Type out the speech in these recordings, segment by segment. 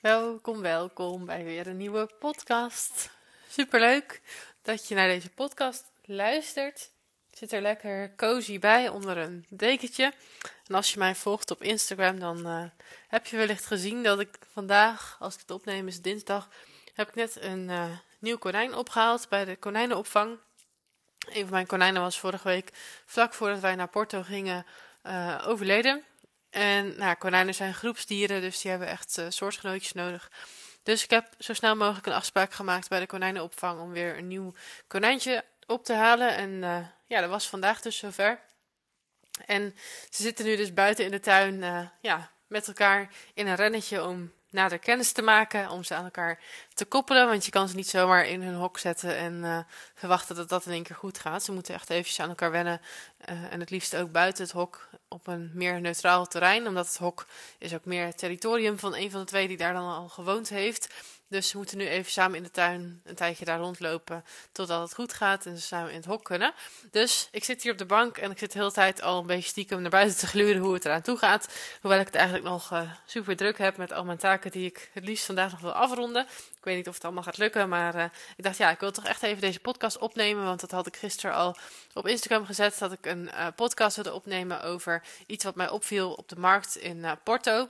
Welkom, welkom bij weer een nieuwe podcast. Superleuk dat je naar deze podcast luistert. Ik zit er lekker cozy bij onder een dekentje. En als je mij volgt op Instagram, dan uh, heb je wellicht gezien dat ik vandaag, als ik het opneem, is dinsdag, heb ik net een uh, nieuw konijn opgehaald bij de konijnenopvang. Een van mijn konijnen was vorige week, vlak voordat wij naar Porto gingen, uh, overleden. En nou, konijnen zijn groepsdieren, dus die hebben echt uh, soortgenootjes nodig. Dus ik heb zo snel mogelijk een afspraak gemaakt bij de konijnenopvang om weer een nieuw konijntje op te halen. En uh, ja, dat was vandaag dus zover. En ze zitten nu dus buiten in de tuin uh, ja, met elkaar in een rennetje om nader kennis te maken, om ze aan elkaar te koppelen. Want je kan ze niet zomaar in hun hok zetten en verwachten dat dat in één keer goed gaat. Ze moeten echt eventjes aan elkaar wennen uh, en het liefst ook buiten het hok op een meer neutraal terrein. Omdat het hok is ook meer territorium van een van de twee die daar dan al gewoond heeft. Dus ze moeten nu even samen in de tuin een tijdje daar rondlopen totdat het goed gaat en ze samen in het hok kunnen. Dus ik zit hier op de bank en ik zit de hele tijd al een beetje stiekem naar buiten te gluren hoe het eraan toe gaat. Hoewel ik het eigenlijk nog uh, super druk heb met al mijn taken die ik het liefst vandaag nog wil afronden. Ik weet niet of het allemaal gaat lukken, maar uh, ik dacht ja, ik wil toch echt even deze podcast opnemen, want dat had ik gisteren al op Instagram gezet, dat ik een uh, podcast wilde opnemen over iets wat mij opviel op de markt in Porto.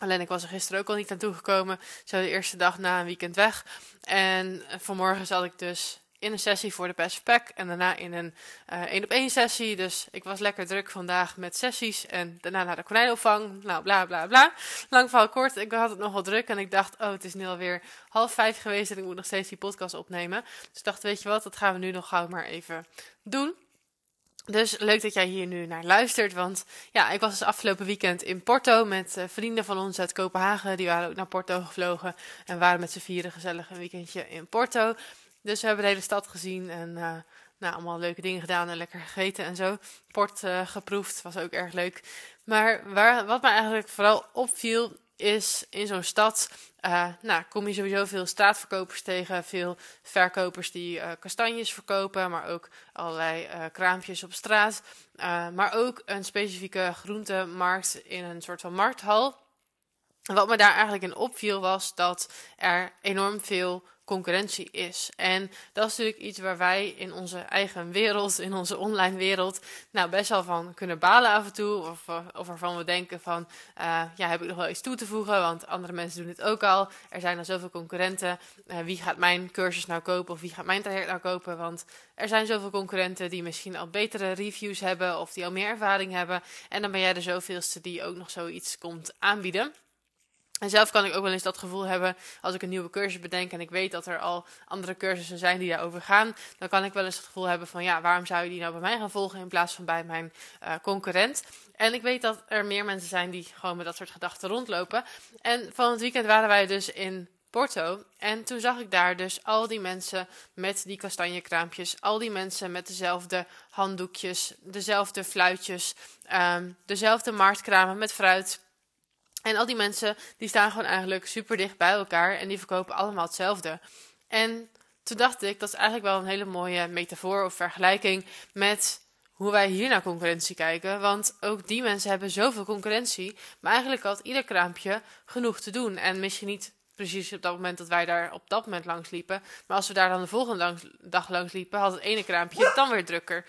Alleen ik was er gisteren ook al niet aan toegekomen. Zo de eerste dag na een weekend weg. En vanmorgen zat ik dus in een sessie voor de Pack. En daarna in een één op één sessie. Dus ik was lekker druk vandaag met sessies. En daarna naar de konijnopvang. Nou, bla bla bla. Lang verhaal kort. Ik had het nogal druk. En ik dacht, oh, het is nu alweer half vijf geweest. En ik moet nog steeds die podcast opnemen. Dus ik dacht, weet je wat, dat gaan we nu nog gauw maar even doen. Dus leuk dat jij hier nu naar luistert. Want ja, ik was dus afgelopen weekend in Porto met uh, vrienden van ons uit Kopenhagen. Die waren ook naar Porto gevlogen en waren met z'n vieren gezellig een weekendje in Porto. Dus we hebben de hele stad gezien en uh, nou, allemaal leuke dingen gedaan en lekker gegeten en zo. Port uh, geproefd, was ook erg leuk. Maar waar, wat me eigenlijk vooral opviel is in zo'n stad, uh, nou, kom je sowieso veel straatverkopers tegen, veel verkopers die uh, kastanjes verkopen, maar ook allerlei uh, kraampjes op straat. maar ook een specifieke groentemarkt in een soort van markthal. Wat me daar eigenlijk in opviel was dat er enorm veel concurrentie is. En dat is natuurlijk iets waar wij in onze eigen wereld, in onze online wereld, nou best wel van kunnen balen af en toe. Of, of waarvan we denken van, uh, ja, heb ik nog wel iets toe te voegen, want andere mensen doen het ook al. Er zijn al zoveel concurrenten. Uh, wie gaat mijn cursus nou kopen of wie gaat mijn traject nou kopen? Want er zijn zoveel concurrenten die misschien al betere reviews hebben of die al meer ervaring hebben. En dan ben jij de zoveelste die ook nog zoiets komt aanbieden. En zelf kan ik ook wel eens dat gevoel hebben als ik een nieuwe cursus bedenk en ik weet dat er al andere cursussen zijn die daarover gaan. Dan kan ik wel eens het gevoel hebben van ja, waarom zou je die nou bij mij gaan volgen in plaats van bij mijn uh, concurrent? En ik weet dat er meer mensen zijn die gewoon met dat soort gedachten rondlopen. En van het weekend waren wij dus in Porto. En toen zag ik daar dus al die mensen met die kastanjekraampjes. Al die mensen met dezelfde handdoekjes, dezelfde fluitjes, um, dezelfde marktkramen met fruit. En al die mensen die staan gewoon eigenlijk super dicht bij elkaar en die verkopen allemaal hetzelfde. En toen dacht ik, dat is eigenlijk wel een hele mooie metafoor of vergelijking met hoe wij hier naar concurrentie kijken. Want ook die mensen hebben zoveel concurrentie. Maar eigenlijk had ieder kraampje genoeg te doen. En misschien niet precies op dat moment dat wij daar op dat moment langs liepen. Maar als we daar dan de volgende dag langs liepen, had het ene kraampje dan weer drukker.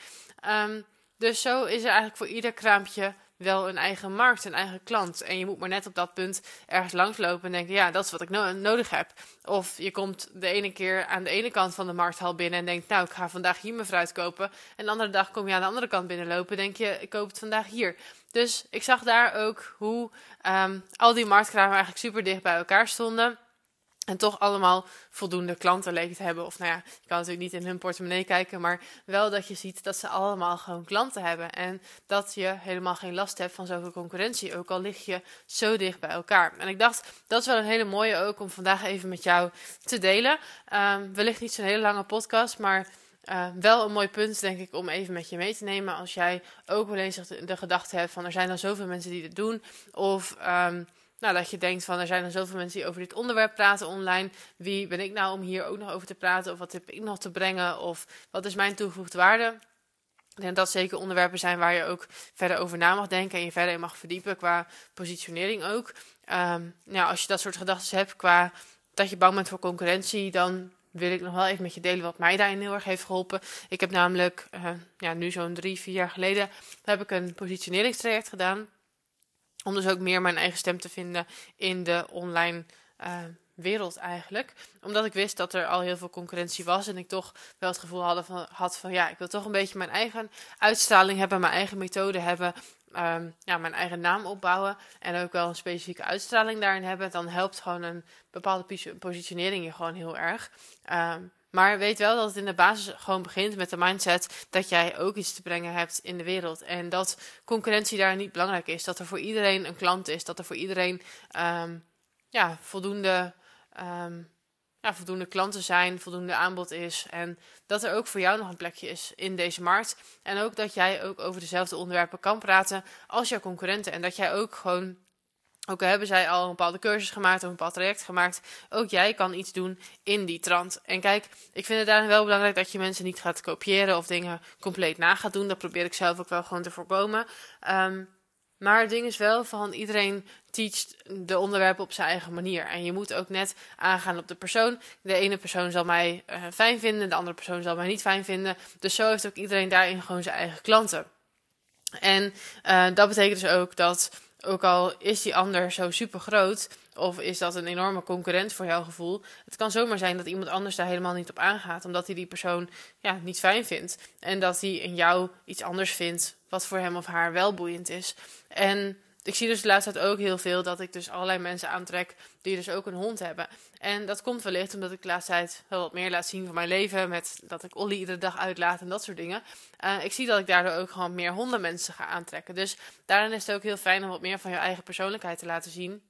Um, dus zo is er eigenlijk voor ieder kraampje wel een eigen markt, een eigen klant. En je moet maar net op dat punt ergens langslopen en denken, ja, dat is wat ik no nodig heb. Of je komt de ene keer aan de ene kant van de markthal binnen en denkt, nou, ik ga vandaag hier mijn fruit kopen. En de andere dag kom je aan de andere kant binnenlopen en denk je, ik koop het vandaag hier. Dus ik zag daar ook hoe um, al die marktkramen eigenlijk super dicht bij elkaar stonden. En toch allemaal voldoende klanten leken te hebben. Of nou ja, je kan natuurlijk niet in hun portemonnee kijken. Maar wel dat je ziet dat ze allemaal gewoon klanten hebben. En dat je helemaal geen last hebt van zoveel concurrentie. Ook al lig je zo dicht bij elkaar. En ik dacht, dat is wel een hele mooie ook om vandaag even met jou te delen. Um, wellicht niet zo'n hele lange podcast, maar... Uh, wel een mooi punt, denk ik, om even met je mee te nemen. Als jij ook wel eens de, gedachte hebt van er zijn al zoveel mensen die dit doen. Of um, nou, dat je denkt van er zijn er zoveel mensen die over dit onderwerp praten online. Wie ben ik nou om hier ook nog over te praten? Of wat heb ik nog te brengen? Of wat is mijn toegevoegde waarde? Ik denk dat dat zeker onderwerpen zijn waar je ook verder over na mag denken en je verder in mag verdiepen qua positionering ook. Um, nou, als je dat soort gedachten hebt qua dat je bang bent voor concurrentie, dan wil ik nog wel even met je delen wat mij daarin heel erg heeft geholpen. Ik heb namelijk, uh, ja, nu zo'n drie, vier jaar geleden, heb ik een positioneringstraject gedaan. Om dus ook meer mijn eigen stem te vinden in de online uh, wereld eigenlijk. Omdat ik wist dat er al heel veel concurrentie was. En ik toch wel het gevoel had van, had van ja, ik wil toch een beetje mijn eigen uitstraling hebben, mijn eigen methode hebben. Um, ja, mijn eigen naam opbouwen en ook wel een specifieke uitstraling daarin hebben, dan helpt gewoon een bepaalde positionering je gewoon heel erg. Um, maar weet wel dat het in de basis gewoon begint met de mindset dat jij ook iets te brengen hebt in de wereld. En dat concurrentie daar niet belangrijk is. Dat er voor iedereen een klant is. Dat er voor iedereen um, ja, voldoende um, ja, voldoende klanten zijn, voldoende aanbod is. En dat er ook voor jou nog een plekje is in deze markt. En ook dat jij ook over dezelfde onderwerpen kan praten als jouw concurrenten. En dat jij ook gewoon, ook al hebben zij al een bepaalde cursus gemaakt of een bepaald traject gemaakt, ook jij kan iets doen in die trant. En kijk, ik vind het daarin wel belangrijk dat je mensen niet gaat kopiëren of dingen compleet na gaat doen. Dat probeer ik zelf ook wel gewoon te voorkomen. Um, maar het ding is wel van iedereen teacht de onderwerpen op zijn eigen manier. En je moet ook net aangaan op de persoon. De ene persoon zal mij uh, fijn vinden, de andere persoon zal mij niet fijn vinden. Dus zo heeft ook iedereen daarin gewoon zijn eigen klanten. En uh, dat betekent dus ook dat, ook al is die ander zo super groot, of is dat een enorme concurrent voor jouw gevoel? Het kan zomaar zijn dat iemand anders daar helemaal niet op aangaat, omdat hij die persoon ja, niet fijn vindt. En dat hij in jou iets anders vindt wat voor hem of haar wel boeiend is. En ik zie dus de laatste tijd ook heel veel dat ik dus allerlei mensen aantrek die dus ook een hond hebben. En dat komt wellicht omdat ik de laatste tijd wel wat meer laat zien van mijn leven. Met dat ik Olly iedere dag uitlaat en dat soort dingen. Uh, ik zie dat ik daardoor ook gewoon meer hondenmensen ga aantrekken. Dus daarin is het ook heel fijn om wat meer van je eigen persoonlijkheid te laten zien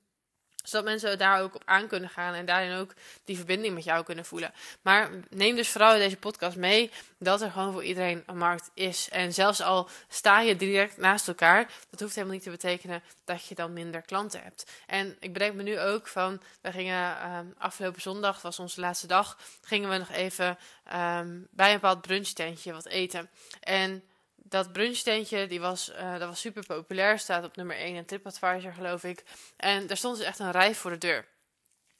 zodat mensen daar ook op aan kunnen gaan en daarin ook die verbinding met jou kunnen voelen. Maar neem dus vooral deze podcast mee dat er gewoon voor iedereen een markt is. En zelfs al sta je direct naast elkaar, dat hoeft helemaal niet te betekenen dat je dan minder klanten hebt. En ik bedenk me nu ook van, we gingen um, afgelopen zondag, was onze laatste dag, gingen we nog even um, bij een bepaald brunchtentje wat eten. En dat brunchtentje, die was, uh, dat was super populair. Staat op nummer 1 in TripAdvisor, geloof ik. En daar stond dus echt een rij voor de deur.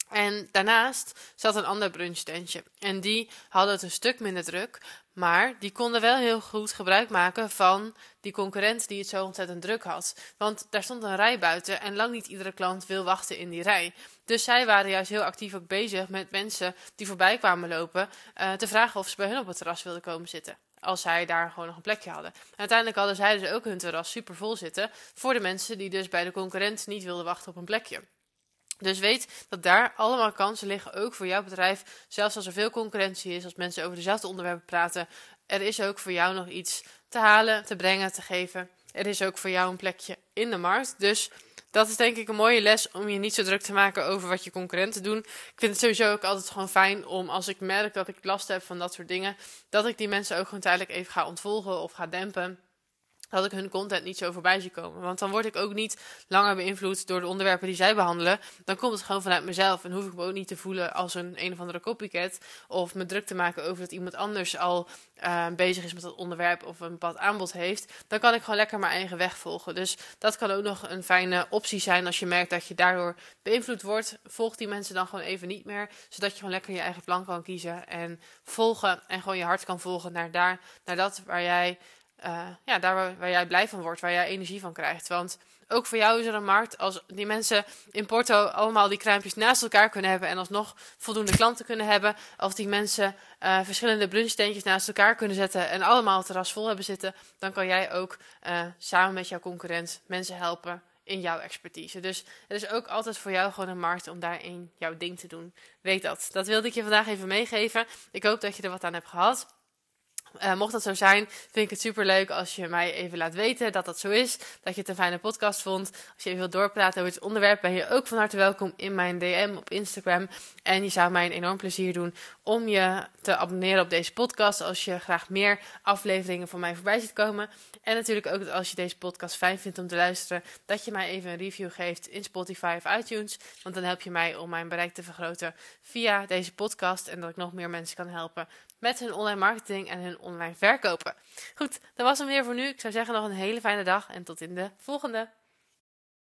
En daarnaast zat een ander brunchtentje. En die hadden het een stuk minder druk. Maar die konden wel heel goed gebruik maken van die concurrent die het zo ontzettend druk had. Want daar stond een rij buiten en lang niet iedere klant wil wachten in die rij. Dus zij waren juist heel actief ook bezig met mensen die voorbij kwamen lopen. Uh, te vragen of ze bij hun op het terras wilden komen zitten als zij daar gewoon nog een plekje hadden. En uiteindelijk hadden zij dus ook hun terras super vol zitten voor de mensen die dus bij de concurrent niet wilden wachten op een plekje. Dus weet dat daar allemaal kansen liggen, ook voor jouw bedrijf. Zelfs als er veel concurrentie is, als mensen over dezelfde onderwerpen praten. Er is ook voor jou nog iets te halen, te brengen, te geven. Er is ook voor jou een plekje in de markt. Dus dat is denk ik een mooie les om je niet zo druk te maken over wat je concurrenten doen. Ik vind het sowieso ook altijd gewoon fijn om als ik merk dat ik last heb van dat soort dingen, dat ik die mensen ook gewoon tijdelijk even ga ontvolgen of ga dempen dat ik hun content niet zo voorbij zie komen. Want dan word ik ook niet langer beïnvloed door de onderwerpen die zij behandelen. Dan komt het gewoon vanuit mezelf. En hoef ik me ook niet te voelen als een een of andere copycat. Of me druk te maken over dat iemand anders al uh, bezig is met dat onderwerp of een bepaald aanbod heeft. Dan kan ik gewoon lekker mijn eigen weg volgen. Dus dat kan ook nog een fijne optie zijn als je merkt dat je daardoor beïnvloed wordt. Volg die mensen dan gewoon even niet meer. Zodat je gewoon lekker je eigen plan kan kiezen en volgen. En gewoon je hart kan volgen naar daar, naar dat waar jij uh, ja, daar waar, jij blij van wordt, waar jij energie van krijgt. Want ook voor jou is er een markt als die mensen in Porto allemaal die kruimpjes naast elkaar kunnen hebben en alsnog voldoende klanten kunnen hebben. Als die mensen uh, verschillende brunchtentjes naast elkaar kunnen zetten en allemaal het terras vol hebben zitten, dan kan jij ook uh, samen met jouw concurrent mensen helpen in jouw expertise. Dus het is ook altijd voor jou gewoon een markt om daarin jouw ding te doen. Weet dat. Dat wilde ik je vandaag even meegeven. Ik hoop dat je er wat aan hebt gehad. Uh, mocht dat zo zijn, vind ik het super leuk als je mij even laat weten dat dat zo is. Dat je het een fijne podcast vond. Als je even wilt doorpraten over het onderwerp, ben je ook van harte welkom in mijn DM op Instagram. En je zou mij een enorm plezier doen om je te abonneren op deze podcast. Als je graag meer afleveringen van mij voorbij ziet komen. En natuurlijk ook als je deze podcast fijn vindt om te luisteren, dat je mij even een review geeft in Spotify of iTunes. Want dan help je mij om mijn bereik te vergroten via deze podcast. En dat ik nog meer mensen kan helpen met hun online marketing en hun online verkopen. Goed, dat was hem weer voor nu. Ik zou zeggen nog een hele fijne dag en tot in de volgende.